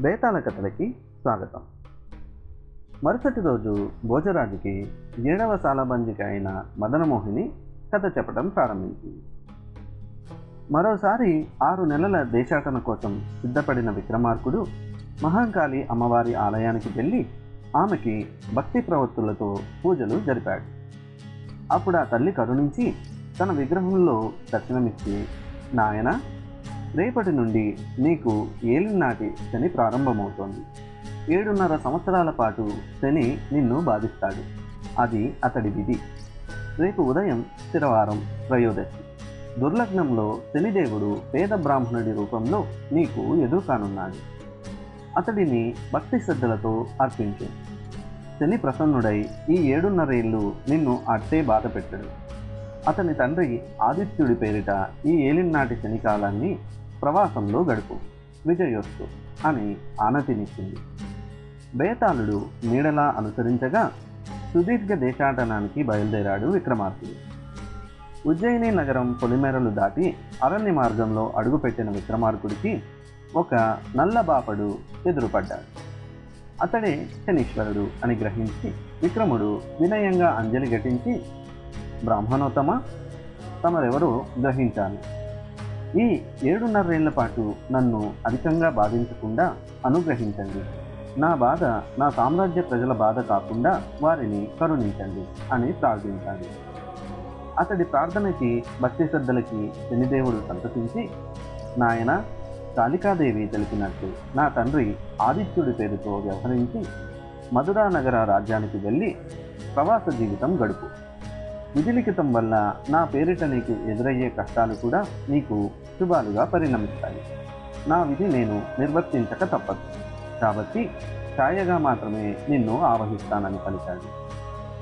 బేతాళ కథలకి స్వాగతం. మరుసటి రోజు భోజరాజుకి ఏడవ సాలబంజిక అయిన మదనమోహిని కథ చెప్పడం ప్రారంభించింది. మరోసారి ఆరు నెలల దేశాటన కోసం సిద్ధపడిన విక్రమార్కుడు మహాంకాళి అమ్మవారి ఆలయానికి వెళ్ళి ఆమెకి భక్తి ప్రవృత్తులతో పూజలు జరిపాడు. అప్పుడు ఆ తల్లి కరుణించి తన విగ్రహంలో దర్శనమిచ్చి నాయన రేపటి నుండి నీకు ఏలినాటి శని ప్రారంభమవుతోంది. ఏడున్నర సంవత్సరాల పాటు శని నిన్ను బాధిస్తాడు. అది అతడి విధి. రేపు ఉదయం శిరవారం త్రయోదశి. దుర్లగ్నంలో శనిదేవుడు పేద బ్రాహ్మణుడి రూపంలో నీకు ఎదురు కానున్నాడు అతడిని భక్తి శ్రద్ధలతో అర్పించు. శని ప్రసన్నుడై ఈ ఏడున్నరేళ్ళు నిన్ను అట్టే బాధ పెట్టడు అతని తండ్రి ఆదిత్యుడి పేరిట ఈ ఏలినాటి శనికాలాన్ని ప్రవాసంలో గడుపు. విజయోస్తు అని ఆనతినిచ్చింది. బేతాళుడు నీడలా అనుసరించగా సుదీర్ఘ దేశాటనానికి బయలుదేరాడు విక్రమార్కుడు. ఉజ్జయిని నగరం పొలిమేరలు దాటి అరణ్య మార్గంలో అడుగుపెట్టిన విక్రమార్కుడికి ఒక నల్లబాపడు ఎదురుపడ్డాడు. అతడే శనీశ్వరుడు అని గ్రహించి విక్రముడు వినయంగా అంజలి ఘటించి బ్రాహ్మణోత్తమ? తమరెవరో గ్రహించాను ఈ ఏడున్నరేళ్ళ పాటు నన్ను అధికంగా బాధించకుండా అనుగ్రహించండి. నా బాధ నా సామ్రాజ్య ప్రజల బాధ కాకుండా వారిని కరుణించండి అని ప్రార్థించాడు అతడి ప్రార్థనకి భక్తి శ్రద్ధలకి శనిదేవుడు సంతసించి నాయన కాళికాదేవి తెలిపినట్టు నా తండ్రి ఆదిత్యుడి పేరుతో వ్యవహరించి మధురా నగర రాజ్యానికి వెళ్ళి ప్రవాస జీవితం గడుపు. విధిలిఖితం వల్ల నా పేరిట నీకు ఎదురయ్యే కష్టాలు కూడా నీకు శుభాలుగా పరిణమిస్తాయి. నా విధి నేను నిర్వర్తించక తప్పదు. కాబట్టి ఛాయగా మాత్రమే నిన్ను ఆవహిస్తానని పలికాడు.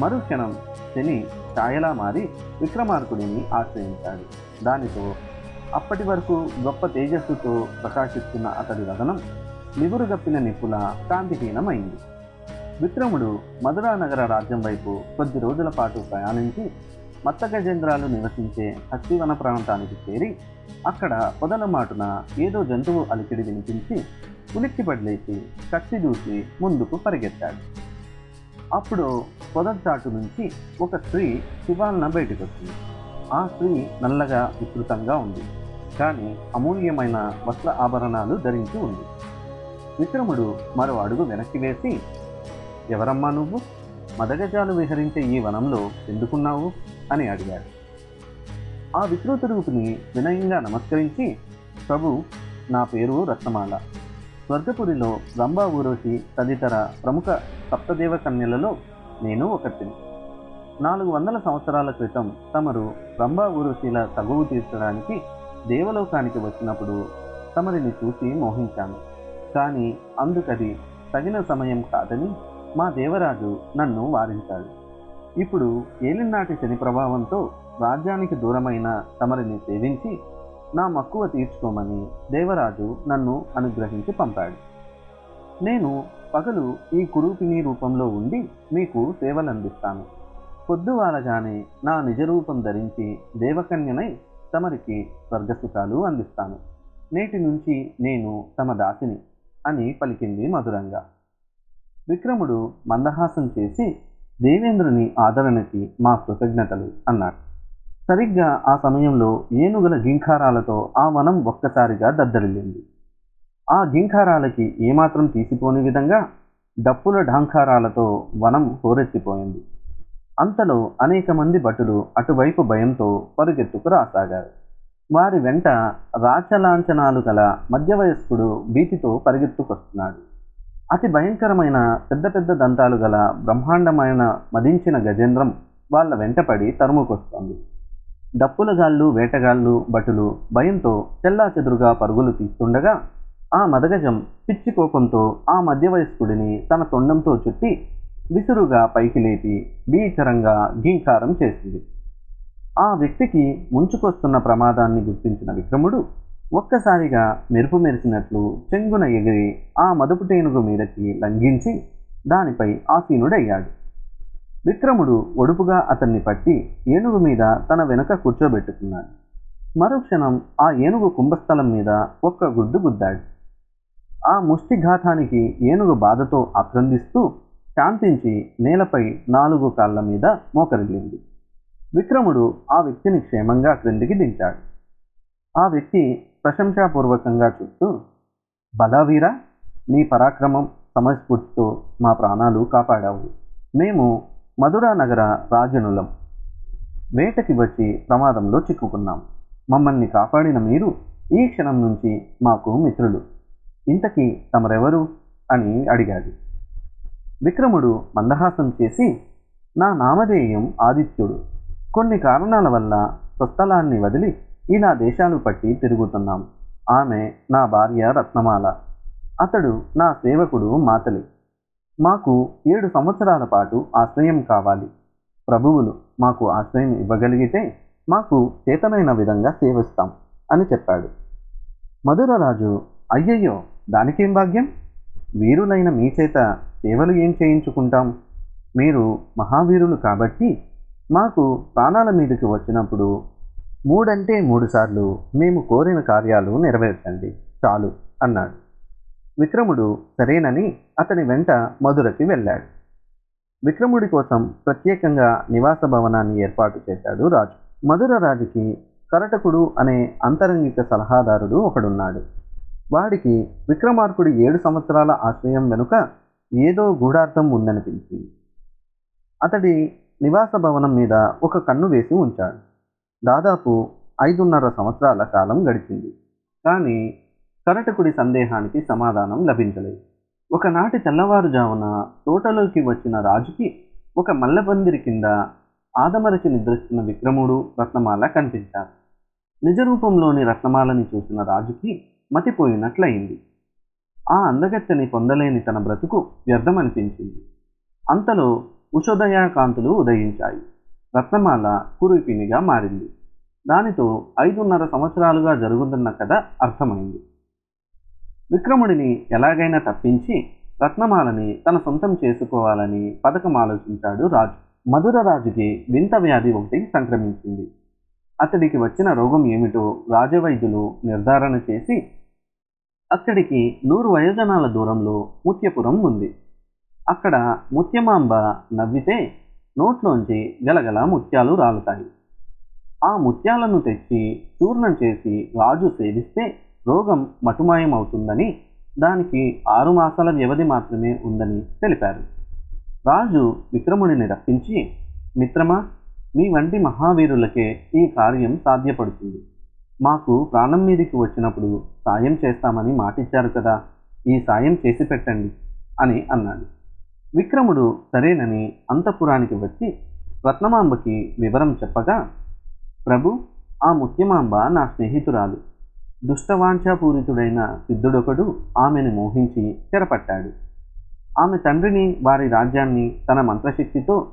మరుక్షణం శని ఛాయలా మారి విక్రమార్కుడిని ఆశ్రయించాడు. దానితో అప్పటి వరకు గొప్ప తేజస్సుతో ప్రకాశిస్తున్న అతడి వదనం నిగురుగప్పిన నిప్పుల కాంతిహీనమైంది. విక్రముడు మధురా నగర రాజ్యం వైపు కొద్ది రోజుల పాటు ప్రయాణించి మత్తగజేంద్రాలు నివసించే హస్తివన ప్రాంతానికి చేరి అక్కడ పొదల మాటున ఏదో జంతువు అలికిడి వినిపించి ఉలిక్కిపడిలేసి కత్తి దూసి ముందుకు పరిగెత్తాడు. అప్పుడు పొదచాటు నుంచి ఒక స్త్రీ శివాలన బయటకు వచ్చింది. ఆ స్త్రీ నల్లగా విస్తృతంగా ఉంది. కానీ అమూల్యమైన వస్త్ర ఆభరణాలు ధరించి ఉంది. విక్రముడు మరో అడుగు వెనక్కి వేసి ఎవరమ్మా నువ్వు? మదగజాలు విహరించే ఈ వనంలో ఎందుకున్నావు? అని అడిగాడు. ఆ వికృత రూపిని వినయంగా నమస్కరించి ప్రభు నా పేరు రత్నమాల స్వర్గపురిలో రంభా ఊరోసి తదితర ప్రముఖ సప్తదేవ కన్యలలో నేను ఒకటిని నాలుగు వందల సంవత్సరాల క్రితం తమరు రంభా ఊరుశీల తగువు తీర్చడానికి దేవలోకానికి వచ్చినప్పుడు తమరిని చూసి మోహించాను. కానీ అందుకది తగిన సమయం కాదని మా దేవరాజు నన్ను వారించాడు. ఇప్పుడు ఏలినాటి శని ప్రభావంతో రాజ్యానికి దూరమైన తమరిని సేవించి నా మక్కువ తీర్చుకోమని దేవరాజు నన్ను అనుగ్రహించి పంపాడు. నేను పగలు ఈ కురూపిణి రూపంలో ఉండి మీకు సేవలందిస్తాను. పొద్దువారగానే నా నిజరూపం ధరించి దేవకన్యనై తమరికి స్వర్గసుఖాలు అందిస్తాను. నేటి నుంచి నేను తమ దాసిని అని పలికింది మధురంగా. విక్రముడు మందహాసం చేసి దేవేంద్రుని ఆదరణకి మా కృతజ్ఞతలు అన్నాడు. సరిగ్గా ఆ సమయంలో ఏనుగుల గింఖారాలతో ఆ వనం ఒక్కసారిగా దద్దరిల్లింది. ఆ గింఖారాలకి ఏమాత్రం తీసిపోని విధంగా డప్పుల ఢాంఖారాలతో వనం హోరెత్తిపోయింది. అంతలో అనేక మంది భటులు అటువైపు భయంతో పరుగెత్తుకు రాసాగారు. వారి వెంట రాచలాంఛనాలు గల మధ్యవయస్కుడు భీతితో పరిగెత్తుకొస్తున్నాడు. అతి భయంకరమైన పెద్ద పెద్ద దంతాలు గల బ్రహ్మాండమైన మదించిన గజేంద్రం వాళ్ళ వెంటపడి తరుముకొస్తోంది. డప్పులగాళ్ళు వేటగాళ్ళు భటులు భయంతో చెల్లా చెదురుగా పరుగులు తీస్తుండగా ఆ మదగజం పిచ్చి కోపంతో ఆ మధ్యవయస్కుడిని తన తొండంతో చుట్టి విసురుగా పైకి లేపి భీకరంగా గీంకారం చేసింది. ఆ వ్యక్తికి ముంచుకొస్తున్న ప్రమాదాన్ని గుర్తించిన విక్రముడు ఒక్కసారిగా మెరుపు మెరిసినట్లు చెంగున ఎగిరి ఆ మదుపుటేనుగు మీదకి లంఘించి దానిపై ఆసీనుడయ్యాడు. విక్రముడు ఒడుపుగా అతన్ని పట్టి ఏనుగు మీద తన వెనుక కూర్చోబెట్టుకున్నాడు. మరుక్షణం ఆ ఏనుగు కుంభస్థలం మీద ఒక్క గుద్దు గుద్దాడు. ఆ ముష్టిఘాతానికి ఏనుగు బాధతో ఆక్రందిస్తూ శాంతించి నేలపై నాలుగు కాళ్ళ మీద మోకరిల్లింది. విక్రముడు ఆ వ్యక్తిని క్షేమంగా క్రిందికి దించాడు. ఆ వ్యక్తి ప్రశంసాపూర్వకంగా చూస్తూ బలవీర నీ పరాక్రమం సమస్ఫూర్తితో మా ప్రాణాలు కాపాడావు. మేము మధురా నగర రాజనులం. వేటకి వచ్చి ప్రమాదంలో చిక్కుకున్నాం. మమ్మల్ని కాపాడిన మీరు ఈ క్షణం నుంచి మాకు మిత్రులు. ఇంతకీ తమరెవరు? అని అడిగాడు. విక్రముడు మందహాసం చేసి నా నామధేయం ఆదిత్యుడు. కొన్ని కారణాల వల్ల స్వస్థలాన్ని వదిలి ఇలా దేశాలు పట్టి తిరుగుతున్నాం. ఆమె నా భార్య రత్నమాల. అతడు నా సేవకుడు మాతలి. మాకు ఏడు సంవత్సరాల పాటు ఆశ్రయం కావాలి. ప్రభువులు మాకు ఆశ్రయం ఇవ్వగలిగితే మాకు చేతనైన విధంగా సేవిస్తాం అని చెప్పాడు. మధురరాజు అయ్యయ్యో దానికేం భాగ్యం? వీరులైన మీ చేత సేవలు ఏం చేయించుకుంటాం? మీరు మహావీరులు కాబట్టి మాకు ప్రాణాల మీదకి వచ్చినప్పుడు మూడంటే మూడు సార్లు మేము కోరిన కార్యాలు నెరవేర్చండి. చాలు అన్నాడు. విక్రముడు సరేనని అతని వెంట మధురకి వెళ్ళాడు. విక్రముడి కోసం ప్రత్యేకంగా నివాస భవనాన్ని ఏర్పాటు చేశాడు రాజు. మధుర రాజుకి కరటకుడు అనే అంతరంగిక సలహాదారుడు ఒకడున్నాడు. వాడికి విక్రమార్కుడి ఏడు సంవత్సరాల ఆశ్రయం వెనుక ఏదో గూఢార్థం ఉందనిపించింది. అతడి నివాస భవనం మీద ఒక కన్ను వేసి ఉంచాడు. దాదాపు ఐదున్నర సంవత్సరాల కాలం గడిచింది. కానీ కరటకుడి సందేహానికి సమాధానం లభించలేదు. ఒకనాటి తెల్లవారుజామున తోటలోకి వచ్చిన రాజుకి ఒక మల్లబందిరి కింద ఆదమరచి నిద్రిస్తున్న విక్రముడు రత్నమాల కనిపించారు నిజరూపంలోని రత్నమాలని చూసిన రాజుకి మతిపోయినట్లయింది. ఆ అందగత్తెని పొందలేని తన బ్రతుకు వ్యర్థమనిపించింది. అంతలో ఉషోదయాకాంతులు ఉదయించాయి. రత్నమాల కురుపినిగా మారింది. దానితో ఐదున్నర సంవత్సరాలుగా జరుగుతున్న కథ అర్థమైంది. విక్రముడిని ఎలాగైనా తప్పించి రత్నమాలని తన సొంతం చేసుకోవాలని పథకం ఆలోచించాడు రాజు. మధుర రాజుకి వింత వ్యాధి ఒకటి సంక్రమించింది. అతడికి వచ్చిన రోగం ఏమిటో రాజవైద్యులు నిర్ధారణ చేసి అక్కడికి నూరు వయోజనాల దూరంలో ముత్యపురం ఉంది. అక్కడ ముత్యమాంబ నవ్వితే నోట్లోంచి గలగల ముత్యాలు రాలుతాయి. ఆ ముత్యాలను తెచ్చి చూర్ణం చేసి రాజు సేవిస్తే రోగం మటుమాయం అవుతుందని దానికి ఆరు మాసాల వ్యవధి మాత్రమే ఉందని తెలిపారు. రాజు విక్రముడిని రప్పించి మిత్రమా మీ వంటి మహావీరులకే ఈ కార్యం సాధ్యపడుతుంది. మాకు ప్రాణం మీదికి వచ్చినప్పుడు సాయం చేస్తామని మాటిచ్చారు కదా ఈ సాయం చేసి పెట్టండి అని అన్నాడు. విక్రముడు సరేనని అంతఃపురానికి వచ్చి రత్నమాంబకి వివరం చెప్పగా ప్రభు ఆ ముత్యమాంబ నా స్నేహితురాలు. దుష్టవాంఛాపూరితుడైన సిద్ధుడొకడు ఆమెను మోహించి చెరపట్టాడు. ఆమె తండ్రిని వారి రాజ్యాన్ని తన మంత్రశక్తితో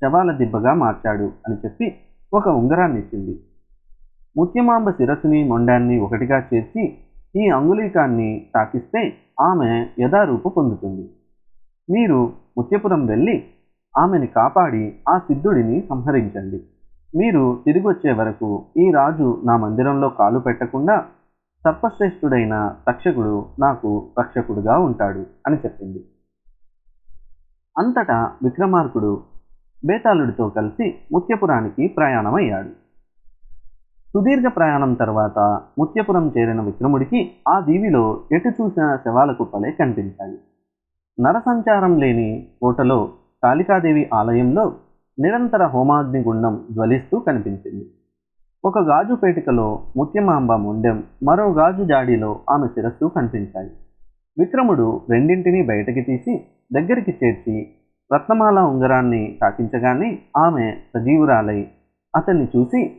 శవాల దిబ్బగా మార్చాడు అని చెప్పి ఒక ఉంగరాన్ని ఇచ్చింది ముత్యమాంబ శిరస్సుని మొండాన్ని ఒకటిగా చేర్చి ఈ అంగుళీకాన్ని తాకిస్తే ఆమె యథారూపు పొందుతుంది. మీరు ముత్యపురం వెళ్ళి ఆమెని కాపాడి ఆ సిద్ధుడిని సంహరించండి. మీరు తిరిగి వచ్చే వరకు ఈ రాజు నా మందిరంలో కాలు పెట్టకుండా సర్పశ్రేష్ఠుడైన తక్షకుడు నాకు రక్షకుడుగా ఉంటాడు అని చెప్పింది. అంతటా విక్రమార్కుడు బేతాళుడితో కలిసి ముత్యపురానికి ప్రయాణమయ్యాడు. సుదీర్ఘ ప్రయాణం తర్వాత ముత్యపురం చేరిన విక్రముడికి ఆ దీవిలో ఎటు చూసిన శవాల కుప్పలే కనిపించాయి. నరసంచారం లేని కోటలో కాళికాదేవి ఆలయంలో నిరంతర హోమాగ్ని గుండం జ్వలిస్తూ కనిపించింది. ఒక గాజు పేటికలో ముత్యమాంబ మొండెం మరో గాజు జాడీలో ఆమె శిరస్సు కనిపించాయి. విక్రముడు రెండింటినీ బయటకి తీసి దగ్గరికి చేర్చి రత్నమాల ఉంగరాన్ని తాకించగానే ఆమె సజీవురాలై అతన్ని చూసి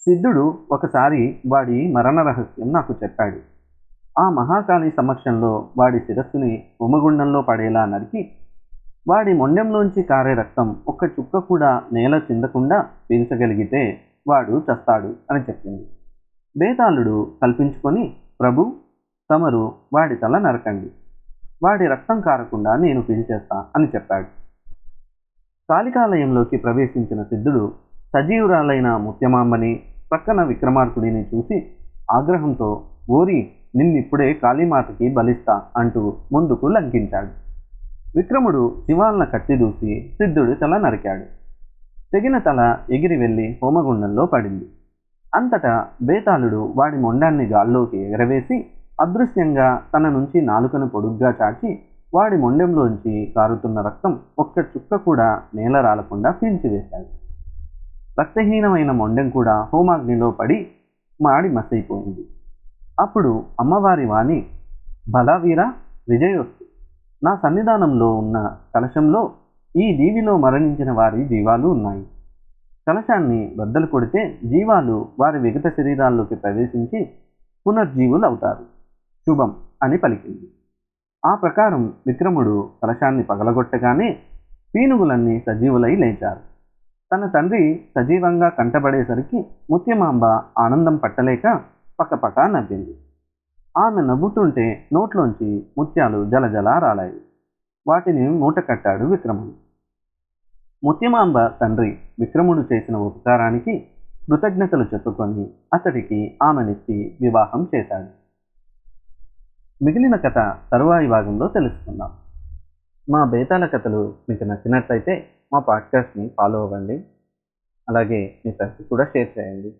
సిద్ధుడు ఒకసారి వాడి మరణ రహస్యం నాకు చెప్పాడు. ఆ మహాకాళి సమక్షంలో వాడి శిరస్సుని ఉమగుండంలో పడేలా నరికి వాడి మొండెంలోంచి కారే రక్తం ఒక్క చుక్క కూడా నేల చిందకుండా పీల్చగలిగితే వాడు చస్తాడు అని చెప్పింది. బేతాళుడు కల్పించుకొని ప్రభు తమరు వాడి తల నరకండి. వాడి రక్తం కారకుండా నేను పీల్చేస్తా అని చెప్పాడు. కాళికాలయంలోకి ప్రవేశించిన సిద్ధుడు సజీవురాలైన ముత్యమాంబని ప్రక్కన విక్రమార్కుడిని చూసి ఆగ్రహంతో ఓరి నిన్నిప్పుడే కాళీమాతకి బలిస్తా అంటూ ముందుకు లంకించాడు. విక్రముడు శివాలన కట్టిదూసి దూసి తల నరికాడు. తెగిన తల ఎగిరి వెళ్ళి హోమగుండంలో పడింది. అంతటా బేతాళుడు వాడి మొండాన్ని గాల్లోకి ఎగరవేసి అదృశ్యంగా తన నుంచి నాలుకను పొడుగ్గా చాచి వాడి మొండెంలోంచి కారుతున్న రక్తం ఒక్క చుక్క కూడా నేల రాలకుండా పీల్చివేశాడు. రక్తహీనమైన మొండెం కూడా హోమాగ్నిలో పడి మాడి మసైపోయింది. అప్పుడు అమ్మవారి వాణి బలవీర విజయోస్తు నా సన్నిధానంలో ఉన్న కలశంలో ఈ దీవిలో మరణించిన వారి జీవాలు ఉన్నాయి. కలశాన్ని బద్దలు కొడితే జీవాలు వారి విగత శరీరాల్లోకి ప్రవేశించి పునర్జీవులు అవుతారు శుభం అని పలికింది. ఆ ప్రకారం విక్రముడు కలశాన్ని పగలగొట్టగానే పీనుగులన్నీ సజీవులై లేచారు. తన తండ్రి సజీవంగా కంటబడేసరికి ముత్యమాంబ ఆనందం పట్టలేక పక్కపక్క నవ్వింది. ఆమె నవ్వుతుంటే నోట్లోంచి ముత్యాలు జలజల రాలాయి వాటిని మూట కట్టాడు విక్రముడు. ముత్యమాంబ తండ్రి విక్రముడు చేసిన ఉపకారానికి కృతజ్ఞతలు చెప్పుకొని అతడికి ఆమెనిచ్చి వివాహం చేశాడు. మిగిలిన కథ తరువాయి భాగంలో తెలుసుకుందాం. మా బేతాల కథలు మీకు నచ్చినట్లయితే మా పాడ్కాస్ట్ని ఫాలో అవ్వండి. అలాగే మీ ఫ్రెండ్స్ కూడా షేర్ చేయండి.